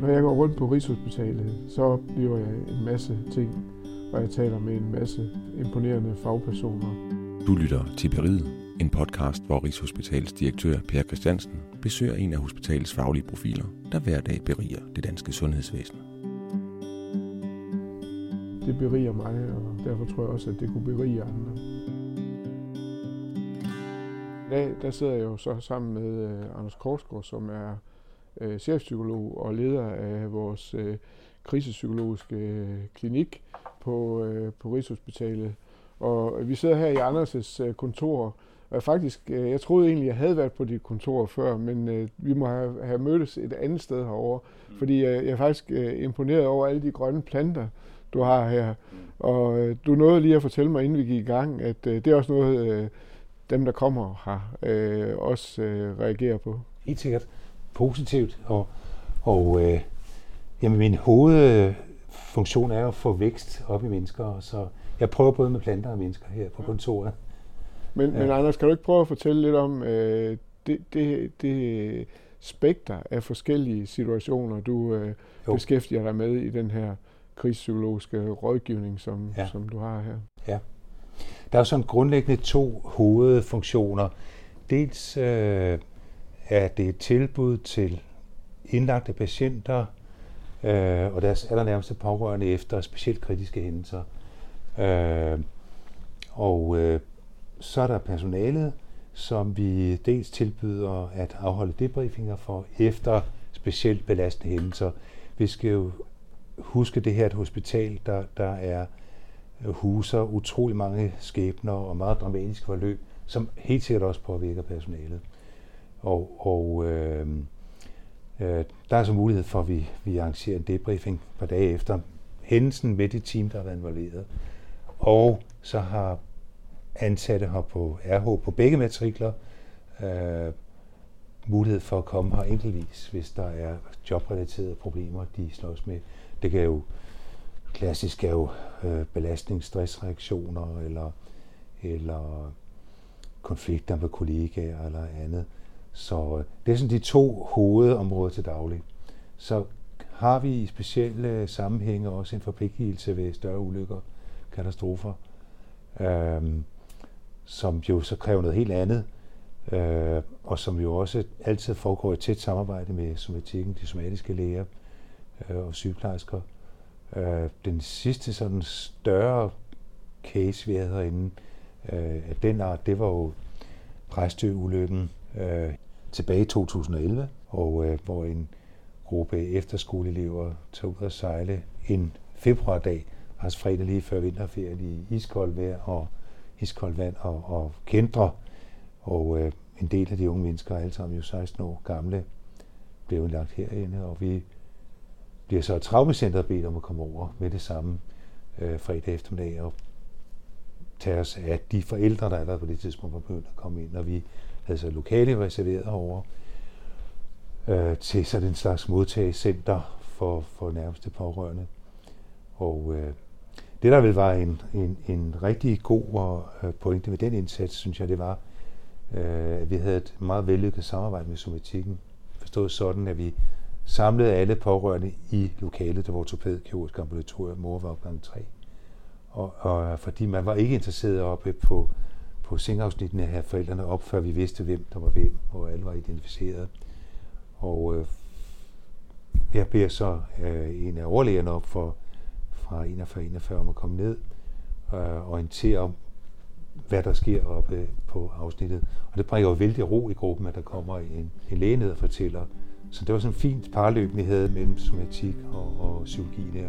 Når jeg går rundt på Rigshospitalet, så oplever jeg en masse ting, og jeg taler med en masse imponerende fagpersoner. Du lytter til Beriget, en podcast, hvor Rigshospitalets direktør Per Christiansen besøger en af hospitalets faglige profiler, der hver dag beriger det danske sundhedsvæsen. Det beriger mig, og derfor tror jeg også, at det kunne berige andre. I dag der sidder jeg jo så sammen med uh, Anders Korsgaard, som er uh, chefpsykolog og leder af vores uh, krisepsykologiske klinik på, uh, på Rigshospitalet. Og vi sidder her i Anders' uh, kontor, og faktisk, uh, jeg troede egentlig, jeg havde været på dit kontor før, men uh, vi må have, have mødtes et andet sted herovre, mm. fordi uh, jeg er faktisk uh, imponeret over alle de grønne planter, du har her. Og uh, du nåede lige at fortælle mig, inden vi gik i gang, at uh, det er også noget, uh, dem, der kommer her, øh, også øh, reagerer på. Helt sikkert positivt, og, og øh, jamen, min hovedfunktion er jo at få vækst op i mennesker, så jeg prøver både med planter og mennesker her på kontoret. Men, ja. men Anders, kan du ikke prøve at fortælle lidt om øh, det, det, det spekter af forskellige situationer, du øh, beskæftiger dig med i den her krigspsykologiske rådgivning, som, ja. som du har her? Ja. Der er sådan grundlæggende to hovedfunktioner. Dels øh, er det et tilbud til indlagte patienter øh, og deres allernærmeste pårørende efter specielt kritiske hændelser. Øh, og øh, så er der personalet, som vi dels tilbyder at afholde debriefinger for efter specielt belastende hændelser. Vi skal jo huske det her et hospital, der, der er øh, huser utrolig mange skæbner og meget dramatiske forløb, som helt sikkert også påvirker personalet. Og, og øh, øh, der er så mulighed for, at vi, vi arrangerer en debriefing et par dage efter hændelsen med det team, der har været involveret. Og så har ansatte her på RH på begge matrikler øh, mulighed for at komme her enkeltvis, hvis der er jobrelaterede problemer, de slås med. Det kan jo klassisk er jo øh, belastning, stressreaktioner eller, eller konflikter med kollegaer eller andet. Så øh, det er sådan de to hovedområder til daglig. Så har vi i specielle øh, sammenhænge også en forpligtelse ved større ulykker, katastrofer, øh, som jo så kræver noget helt andet, øh, og som jo også altid foregår i tæt samarbejde med somatikken, de somatiske læger øh, og sygeplejersker, Øh, den sidste sådan større case, vi havde herinde, øh, af den art, det var jo Præstø-ulykken øh, tilbage i 2011, og øh, hvor en gruppe efterskoleelever tog ud at sejle en februardag, altså fredag lige før vinterferien i iskoldt vejr og iskoldt vand og, og kendre. Og øh, en del af de unge mennesker, alle sammen jo 16 år gamle, blev lagt herinde, og vi bliver så traumacentret bedt om at komme over med det samme øh, fredag eftermiddag og tage os af de forældre, der allerede på det tidspunkt var begyndt at komme ind, og vi havde så lokale reserveret over øh, til sådan en slags modtagecenter for, for nærmeste pårørende. Og øh, det, der vel var en, en, en rigtig god øh, pointe med den indsats, synes jeg, det var, øh, at vi havde et meget vellykket samarbejde med somatikken. Forstået sådan, at vi samlede alle pårørende i lokalet, der var ortopædkirurgisk ambulatorium, mor var 3. Og, og, fordi man var ikke interesseret oppe på, på sengeafsnittene at have forældrene op, før vi vidste, hvem der var hvem, og alle var identificeret. Og øh, jeg beder så øh, en af overlægerne op for, fra 41-41 om at komme ned og øh, orientere om, hvad der sker oppe på afsnittet. Og det bringer jo vældig ro i gruppen, at der kommer en, en læge ned og fortæller, så det var sådan en fint parløb, vi havde mellem somatik og, og psykologi der.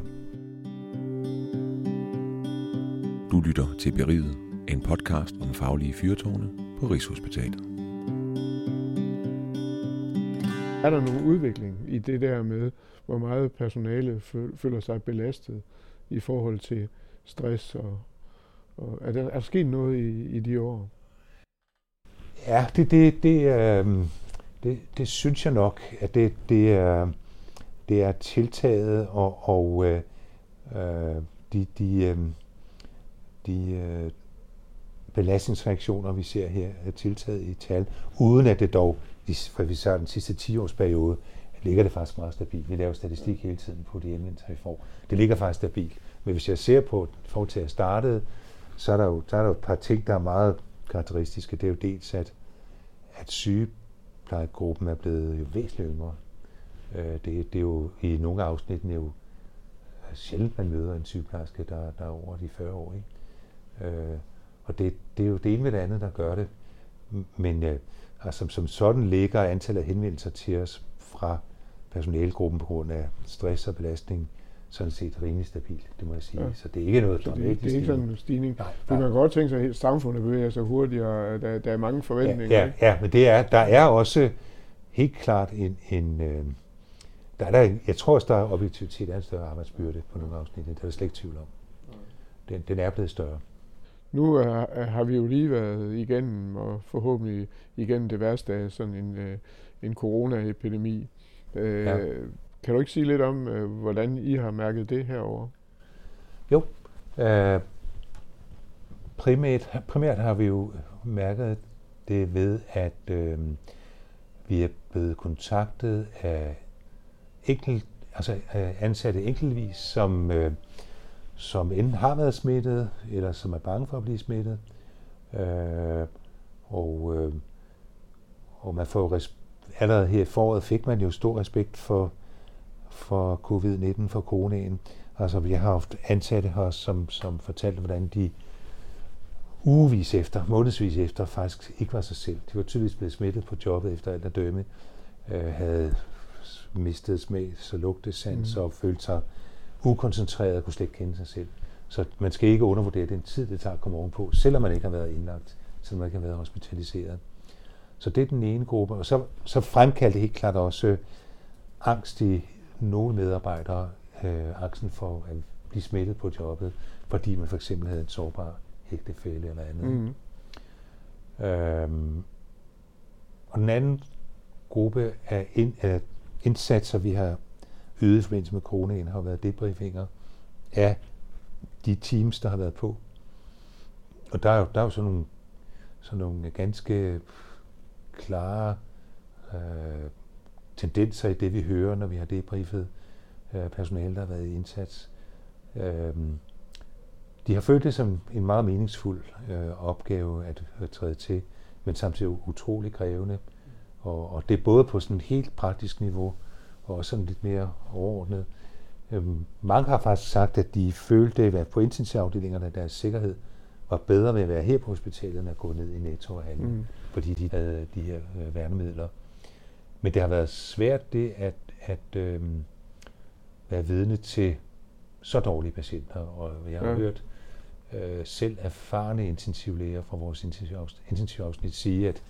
Du lytter til Beriget, en podcast om faglige fyrtårne på Rigshospitalet. Er der nogen udvikling i det der med, hvor meget personale føler sig belastet i forhold til stress? Og, og er, der, er der sket noget i, i de år? Ja, det, det, det, øh, det, det synes jeg nok, at det, det, er, det er tiltaget, og, og øh, øh, de, de, øh, de øh, belastningsreaktioner, vi ser her, er tiltaget i tal, uden at det dog, for vi ser den sidste 10-årsperiode, ligger det faktisk meget stabilt. Vi laver statistik hele tiden på de emner, vi får. Det ligger faktisk stabilt. Men hvis jeg ser på, for til at starte, så er der jo, der er der jo et par ting, der er meget karakteristiske. Det er jo dels, at, at sygeplejegruppen er blevet jo væsentligt yngre. Øh, det, det er jo i nogle afsnit, er jo sjældent, man møder en sygeplejerske, der, der er over de 40 år. Ikke? Øh, Øh, og det, det er jo det ene med det andet, der gør det. Men øh, altså, som sådan ligger antallet af henvendelser til os fra personalegruppen på grund af stress og belastning sådan set rimelig stabilt, det må jeg sige. Ja. Så det er ikke noget dramatisk. Det, det er ikke sådan en stigning. Nej, nej. Man kan godt tænke sig, at samfundet bevæger sig hurtigere. Der, der er mange forventninger. Ja, ja, ja, men det er, der er også helt klart en... en øh, der er der, jeg tror også, der er objektivitet af en større arbejdsbyrde på nogle afsnit. Det er der slet ikke tvivl om. Den, den er blevet større. Nu er, har vi jo lige været igennem, og forhåbentlig igennem det værste af sådan en, øh, en coronaepidemi. Øh, ja. Kan du ikke sige lidt om, øh, hvordan I har mærket det herover? Jo. Øh, primært, primært har vi jo mærket det ved, at øh, vi er blevet kontaktet af enkelt, altså ansatte enkeltvis, som, øh, som enten har været smittet, eller som er bange for at blive smittet. Øh, og, øh, og man får allerede her i foråret fik man jo stor respekt for, for covid-19, for coronaen. Altså, vi har haft ansatte her, som, som fortalte, hvordan de ugevis efter, månedsvis efter, faktisk ikke var sig selv. De var tydeligvis blevet smittet på jobbet efter alt at dømme, øh, havde mistet smags og lugtesans mm. og følte sig ukoncentreret og kunne slet ikke kende sig selv. Så man skal ikke undervurdere den tid, det tager at komme ovenpå, selvom man ikke har været indlagt, selvom man ikke har været hospitaliseret. Så det er den ene gruppe. Og så, så fremkaldte det helt klart også øh, angst i nogle medarbejdere, øh, angsten for at blive smittet på jobbet, fordi man for eksempel havde en sårbar ægtefælle eller andet. Mm. Øhm, og den anden gruppe af, ind, af indsatser, vi har ydet i forbindelse med coronaen, har været debriefinger af de teams, der har været på. Og der er jo, der er jo sådan nogle, sådan nogle ganske klare øh, tendenser i det, vi hører, når vi har debriefet øh, personale, der har været i indsats. Øh, de har følt det som en meget meningsfuld øh, opgave at, at træde til, men samtidig utrolig krævende. Og, og det er både på sådan et helt praktisk niveau, og også sådan lidt mere overordnet. Øhm, mange har faktisk sagt, at de følte, at på intensivafdelingerne, at deres sikkerhed var bedre ved at være her på hospitalet, end at gå ned i Netto og handle, mm. fordi de havde de her øh, værnemidler. Men det har været svært det at, at øh, være vidne til så dårlige patienter, og jeg har ja. hørt øh, selv erfarne intensivlæger fra vores intensivafsnit sige, at,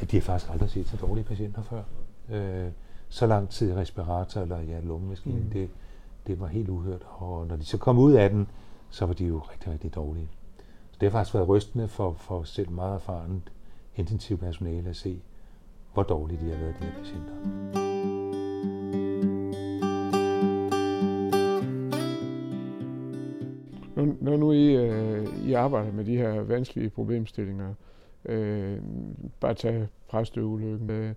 at de har faktisk aldrig set så dårlige patienter før. Øh, så lang tid i respirator eller ja, lungemaskine, mm. det, det var helt uhørt. Og når de så kom ud af den, så var de jo rigtig, rigtig dårlige. Så det har faktisk været rystende for, for selv meget erfaren intensiv personale at se, hvor dårlige de har været, de her patienter. Når, når nu I, øh, I arbejder med de her vanskelige problemstillinger, øh, bare tage præsteulykken, øh,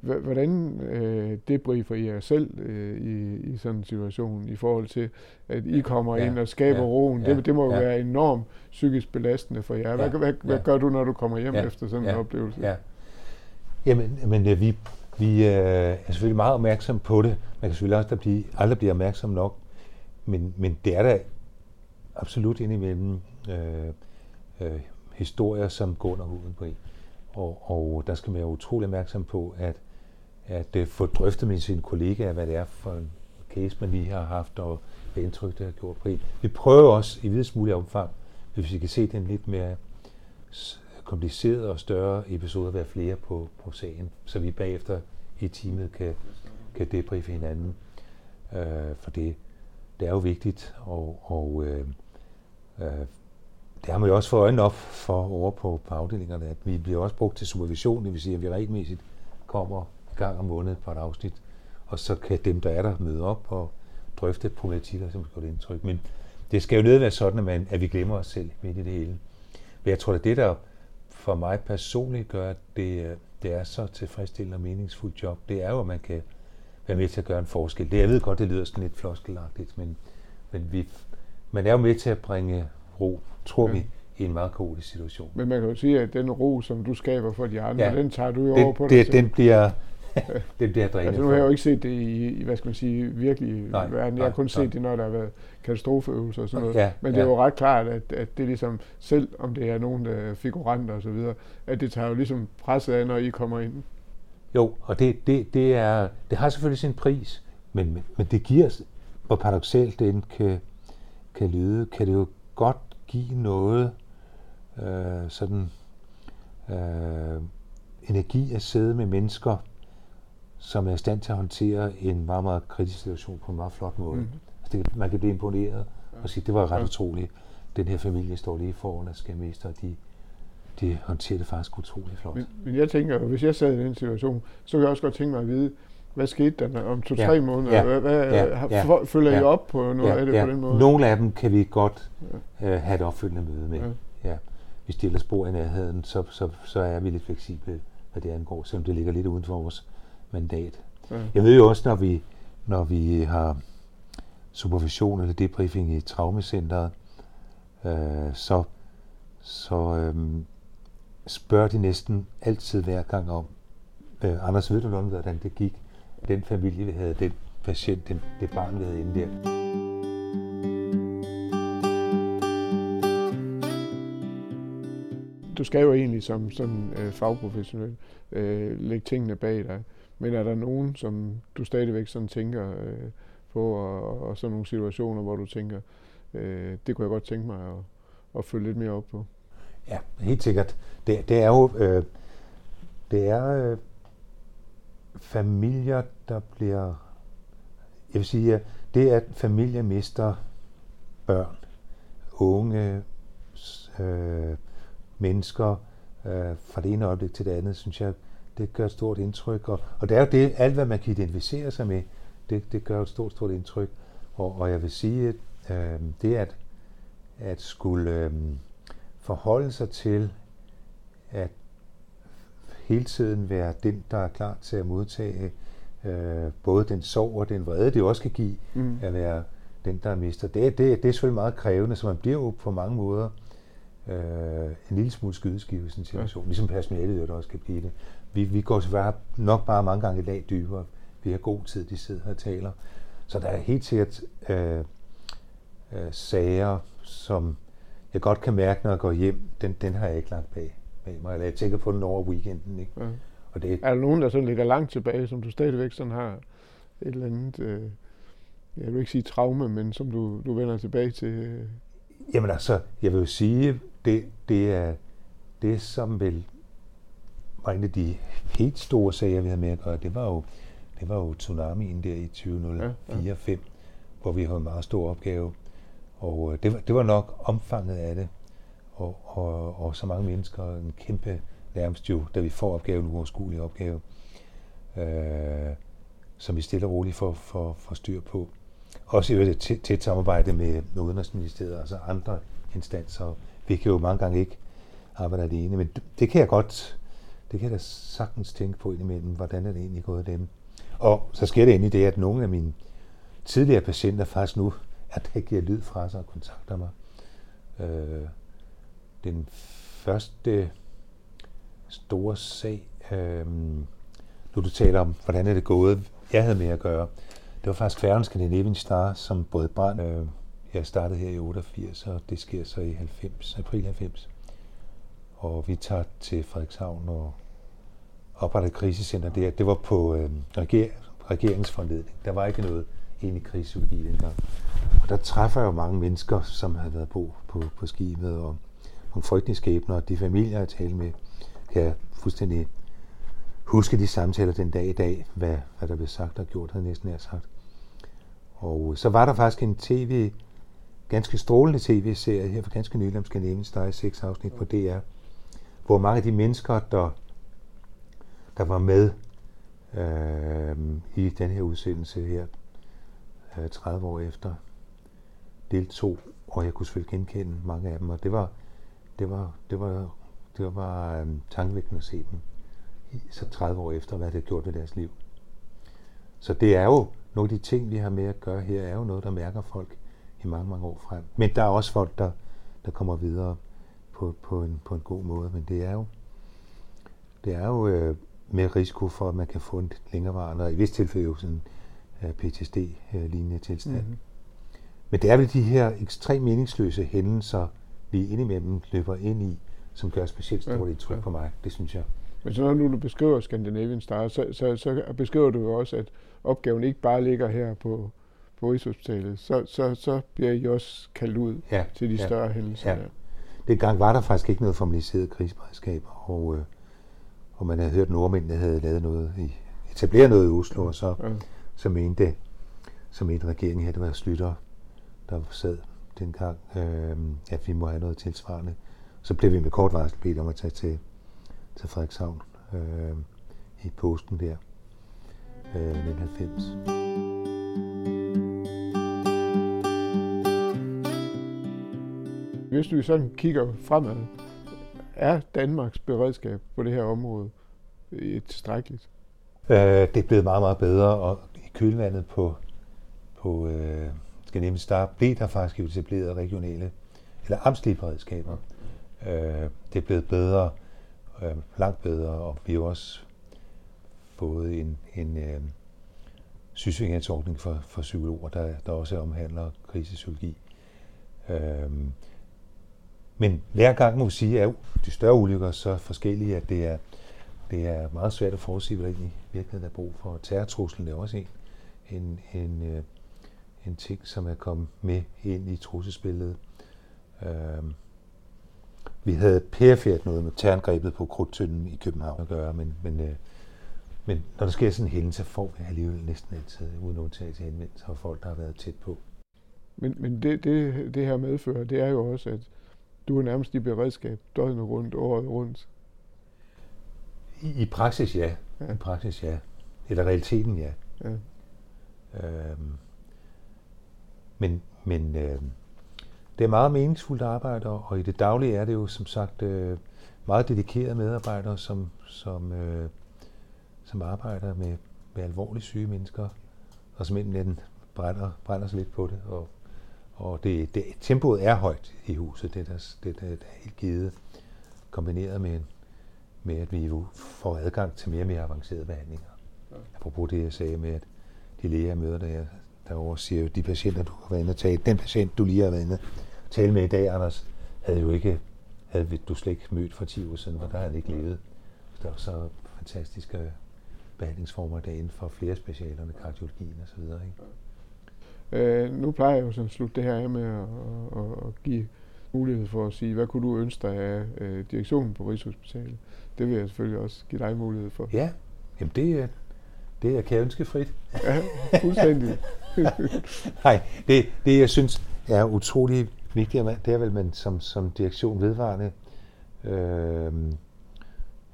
Hvordan øh, debriefer I jer selv øh, i, i sådan en situation i forhold til, at I kommer ja, ind og skaber ja, roen? Ja, det, det må jo ja. være enormt psykisk belastende for jer. Hvad, ja, hvad, ja. hvad gør du, når du kommer hjem ja, efter sådan ja, en oplevelse? Ja. Jamen, men, ja, vi, vi øh, er selvfølgelig meget opmærksom på det. Man kan selvfølgelig også blive, aldrig blive opmærksom nok. Men, men det er da absolut indimellem øh, øh, historier, som går under huden på en. Og, og der skal man være utrolig opmærksom på, at, at øh, få drøftet med sine kollegaer, hvad det er for en case, man lige har haft, og hvad indtryk det har gjort på en. Vi prøver også i videst mulig omfang, hvis vi kan se den lidt mere komplicerede og større episoder, være flere på, på sagen, så vi bagefter i teamet kan, kan debriefe hinanden. Øh, for det, det er jo vigtigt, og, og øh, øh, det har man jo også fået øjnene op for over på, på afdelingerne, at vi bliver også brugt til supervision, det vil sige, at vi regelmæssigt kommer i gang om måneden på et afsnit, og så kan dem, der er der, møde op og drøfte problematikker, som skal indtryk. Men det skal jo nødvendigvis være sådan, at, man, at vi glemmer os selv midt i det hele. Men jeg tror, at det, der for mig personligt gør, at det, øh, det er så tilfredsstillende og meningsfuldt job, det er jo, at man kan, være med til at gøre en forskel. Det, jeg ved godt, det lyder sådan lidt floskelagtigt, men, men vi, man er jo med til at bringe ro, tror ja. vi, i en meget god situation. Men man kan jo sige, at den ro, som du skaber for de andre, ja, den tager du jo det, over på det, dig selv. Den bliver, det bliver drænet altså, nu har jeg jo ikke set det i, hvad skal man sige, virkelig nej, verden. Jeg har kun nej, set nej. det, når der har været katastrofeøvelser og sådan noget. Ja, Men det er ja. jo ret klart, at, at det ligesom, selv om det er nogen der figuranter og så videre, at det tager jo ligesom presset af, når I kommer ind. Jo, og det, det, det, er, det har selvfølgelig sin pris, men, men det giver, hvor paradoxalt det end kan, kan lyde, kan det jo godt give noget øh, sådan øh, energi at sidde med mennesker, som er i stand til at håndtere en meget, meget kritisk situation på en meget flot måde. Mm. Altså det, man kan blive imponeret og sige, det var ret ja. utroligt. Den her familie står lige foran af skamester, og de, de håndterer det faktisk utroligt flot. Men, men jeg tænker, hvis jeg sad i den situation, så kunne jeg også godt tænke mig at vide, hvad skete der om to-tre ja, måneder? Ja, hvad, ja, ja, følger ja, I op på noget ja, af det ja. på den måde? Nogle af dem kan vi godt ja. uh, have et opfølgende møde med. Ja. Ja. Hvis de ellers bor i nærheden, så, så, så er vi lidt fleksible, hvad det angår, selvom det ligger lidt uden for vores mandat. Ja. Jeg ved jo også, når vi, når vi har supervision eller debriefing i traumacenteret, øh, så, så øh, spørger de næsten altid hver gang om, øh, Anders, ved du noget hvordan det gik? Den familie, vi havde, den patient, den, det barn, vi havde inde der. Du skal jo egentlig som sådan øh, fagprofessionel øh, lægge tingene bag dig. Men er der nogen, som du stadigvæk sådan tænker øh, på, og, og sådan nogle situationer, hvor du tænker, øh, det kunne jeg godt tænke mig at, at følge lidt mere op på? Ja, helt sikkert. Det, det er jo øh, det er øh, familier, der bliver... Jeg vil sige, at det at familier mister børn, unge, øh, mennesker øh, fra det ene øjeblik til det andet, synes jeg, det gør et stort indtryk. Og, og det er jo det, alt hvad man kan identificere sig med, det, det gør et stort, stort indtryk. Og, og jeg vil sige, at øh, det at, at skulle øh, forholde sig til, at hele tiden være den, der er klar til at modtage øh, både den sorg og den vrede, det også kan give, mm. at være den, der mister. Det, det, det er selvfølgelig meget krævende, så man bliver jo på mange måder øh, en lille smule skydeskive i sådan en situation, ja. ligesom personalet jo også kan blive det vi, vi går selvfølgelig nok bare mange gange i dag dybere. Vi har god tid, de sidder og taler. Så der er helt sikkert øh, øh, sager, som jeg godt kan mærke, når jeg går hjem, den, den har jeg ikke lagt bag, bag mig. Eller jeg tænker på den over weekenden. Ikke? Ja. Og det, er der nogen, der sådan ligger langt tilbage, som du stadigvæk sådan har et eller andet, øh, jeg vil ikke sige traume, men som du, du vender tilbage til? Øh? Jamen altså, jeg vil jo sige, det, det er det, som vil var en af de helt store sager, vi havde med at gøre, det var jo, det var jo tsunamien der i 2004 ja, ja. hvor vi havde en meget stor opgave. Og øh, det var, det var nok omfanget af det, og, og, og så mange mennesker, en kæmpe, nærmest jo, da vi får opgaven, en uoverskuelig opgave, øh, som vi stille og roligt får, for, for styr på. Også i et tæt, tæt samarbejde med, med Udenrigsministeriet, altså andre instanser. Vi kan jo mange gange ikke arbejde alene, men det, det kan jeg godt det kan jeg da sagtens tænke på indimellem, hvordan er det egentlig gået dem. Og så sker det endelig det, at nogle af mine tidligere patienter faktisk nu, at der giver lyd fra sig og kontakter mig. Øh, den første store sag, øh, nu du taler om, hvordan er det gået, jeg havde med at gøre, det var faktisk Færgen Scandinavian Star, som både brand. Øh, jeg startede her i 88, og det sker så i 90, april 90. Og vi tager til Frederikshavn og oprettet et krisecenter der. Det var på øh, reger, regeringsforledning. Der var ikke noget egentlig krisepsykologi dengang. Og der træffer jeg jo mange mennesker, som havde været på, på, på skibet, og nogle frygtelige skæbner, og de familier, jeg talte med, kan jeg fuldstændig huske de samtaler den dag i dag, hvad, hvad der blev sagt og gjort, havde næsten er sagt. Og så var der faktisk en tv, ganske strålende tv-serie her for ganske nylig om Skandinavien, der er seks afsnit på DR, hvor mange af de mennesker, der der var med øh, i den her udsendelse her, øh, 30 år efter, deltog, og jeg kunne selvfølgelig genkende mange af dem, og det var, det var, det var, det var øh, tankevækkende at se dem, så 30 år efter, hvad det har gjort ved deres liv. så det er jo nogle af de ting, vi har med at gøre her, er jo noget, der mærker folk i mange, mange år frem. Men der er også folk, der, der kommer videre på, på, en, på en god måde. Men det er jo, det er jo øh, med risiko for, at man kan få en længerevarende, og i vist tilfælde jo sådan øh, PTSD-lignende tilstand. Mm-hmm. Men det er vel de her ekstremt meningsløse hændelser, vi indimellem løber ind i, som gør specielt stort indtryk ja. på mig. Det synes jeg. Men så når nu du beskriver Scandinavian Star, så, så, så beskriver du jo også, at opgaven ikke bare ligger her på, på Rigshospitalet. Så, så, så bliver I også kaldt ud ja, til de større ja, hændelser. Ja. Den gang var der faktisk ikke noget formaliseret krigsberedskab, og, øh, og man havde hørt, at nordmændene havde lavet noget, i, etableret noget i Oslo, og så, ja. så mente så mente regeringen her, det var Slytter, der sad dengang, øh, at vi må have noget tilsvarende. Så blev vi med kort varsel bedt om at tage til, til Frederikshavn øh, i påsken der, øh, 1990. Hvis du sådan kigger fremad, er Danmarks beredskab på det her område tilstrækkeligt? Øh, det er blevet meget, meget bedre, og i kølvandet på, på øh, skal nemlig starte, blev der faktisk etableret regionale eller amtslige beredskaber. Øh, det er blevet bedre, øh, langt bedre, og vi har også fået en, en øh, sygesikringsordning for, for psykologer, der, der også omhandler krisepsykologi. Øh, men hver gang må vi sige, at de større ulykker er så forskellige, at det er, det er meget svært at forudsige, hvad i virkeligheden er brug for. Terrortruslen er også en, en, en, øh, en ting, som er kommet med ind i trusselsbilledet. Øh, vi havde pærefærdigt noget med terrorangrebet på Krudtønden i København at gøre, men, men, øh, men når der sker sådan en hændelse, får vi alligevel næsten altid uden undtagelse henvendt af folk, der har været tæt på. Men, men det, det, det her medfører, det er jo også, at du er nærmest i beredskab døgnet rundt, året rundt. I, i praksis ja. ja. I praksis ja. Eller realiteten ja. ja. Øhm, men men øh, det er meget meningsfuldt arbejde, og i det daglige er det jo som sagt øh, meget dedikerede medarbejdere, som, som, øh, som arbejder med, med alvorligt syge mennesker, og som enten brænder, brænder sig lidt på det, og, og det, det, tempoet er højt i huset, det der, det, det, det er helt givet, kombineret med, med, at vi jo får adgang til mere og mere avancerede behandlinger. Ja. Apropos det, jeg sagde med, at de læger, jeg møder, der, jeg, derovre siger jo, de patienter, du har været inde og tale, den patient, du lige har været inde tale med i dag, Anders, havde jo ikke, havde du slet ikke mødt for 10 år siden, for der havde han ikke levet. Der er så fantastiske behandlingsformer derinde for flere specialerne, kardiologien og så videre. Ikke? Øh, nu plejer jeg jo sådan at slutte det her af med at, at, at give mulighed for at sige, hvad kunne du ønske dig af øh, direktionen på Rigshospitalet? Det vil jeg selvfølgelig også give dig mulighed for. Ja, jamen det, det jeg kan ønske frit. Ja, fuldstændig. Nej, det, det jeg synes er utrolig vigtigt, det er vel, man som, som direktion vedvarende øh,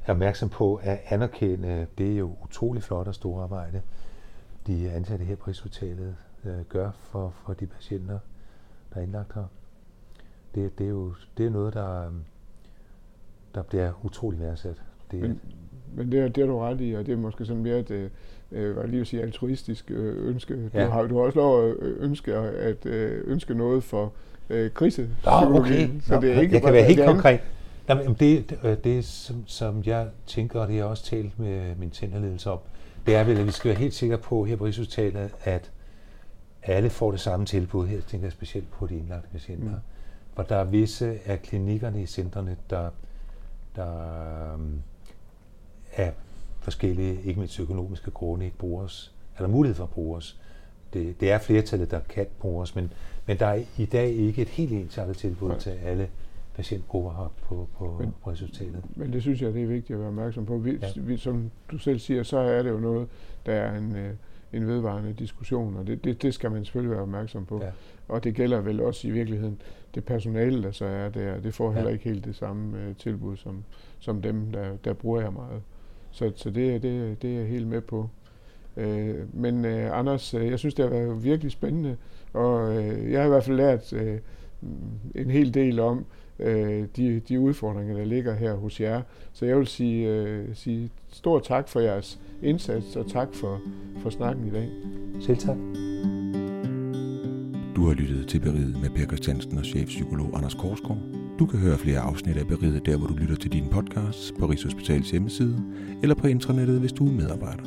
er opmærksom på at anerkende, det er jo utrolig flot og stort arbejde, de ansatte her på Rigshospitalet øh, gør for, for de patienter, der er indlagt her. Det, det er jo det er noget, der, der bliver utrolig værdsat. Det, men, men det, er, det er du ret i, og det er måske sådan mere et, øh, hvad lige at sige, altruistisk øh, ønske. Ja. Du, har, du har også lov at ønske, at øh, ønske noget for øh, krise. Nå, okay. Så Nå, det er ikke jeg kan være helt konkret. Jamen, det, det, det som, som jeg tænker, og det har jeg også talt med min tænderledelse om, det er vel, at vi skal være helt sikre på her på Rigshospitalet, at alle får det samme tilbud. Her tænker jeg specielt på de indlagte patienter. Mm. For der er visse af klinikkerne i centrene, der, der um, er forskellige, ikke mindst økonomiske grunde, ikke bruges, eller mulighed for at bruges. Det, det er flertallet, der kan bruges, men, men der er i dag ikke et helt ensartet tilbud Nej. til alle patientgrupper her på, på, men, på resultatet. Men det synes jeg, det er vigtigt at være opmærksom på. Vi, ja. vi, som du selv siger, så er det jo noget, der er en, øh, en vedvarende diskussion, og det, det, det skal man selvfølgelig være opmærksom på. Ja. Og det gælder vel også i virkeligheden det personale, der så er der. Det får heller ja. ikke helt det samme uh, tilbud som, som dem, der, der bruger jeg meget. Så, så det, det, det er jeg helt med på. Øh, men øh, Anders, øh, jeg synes, det har været virkelig spændende, og øh, jeg har i hvert fald lært øh, en hel del om, øh, de, de udfordringer, der ligger her hos jer. Så jeg vil sige, øh, sige stor tak for jeres indsats, og tak for, for snakken i dag. Selv tak. Du har lyttet til Beriget med Per Christiansen og chefpsykolog Anders Korsgaard. Du kan høre flere afsnit af Beriget der, hvor du lytter til dine podcasts, på Rigshospitalets hjemmeside, eller på intranettet, hvis du er medarbejder.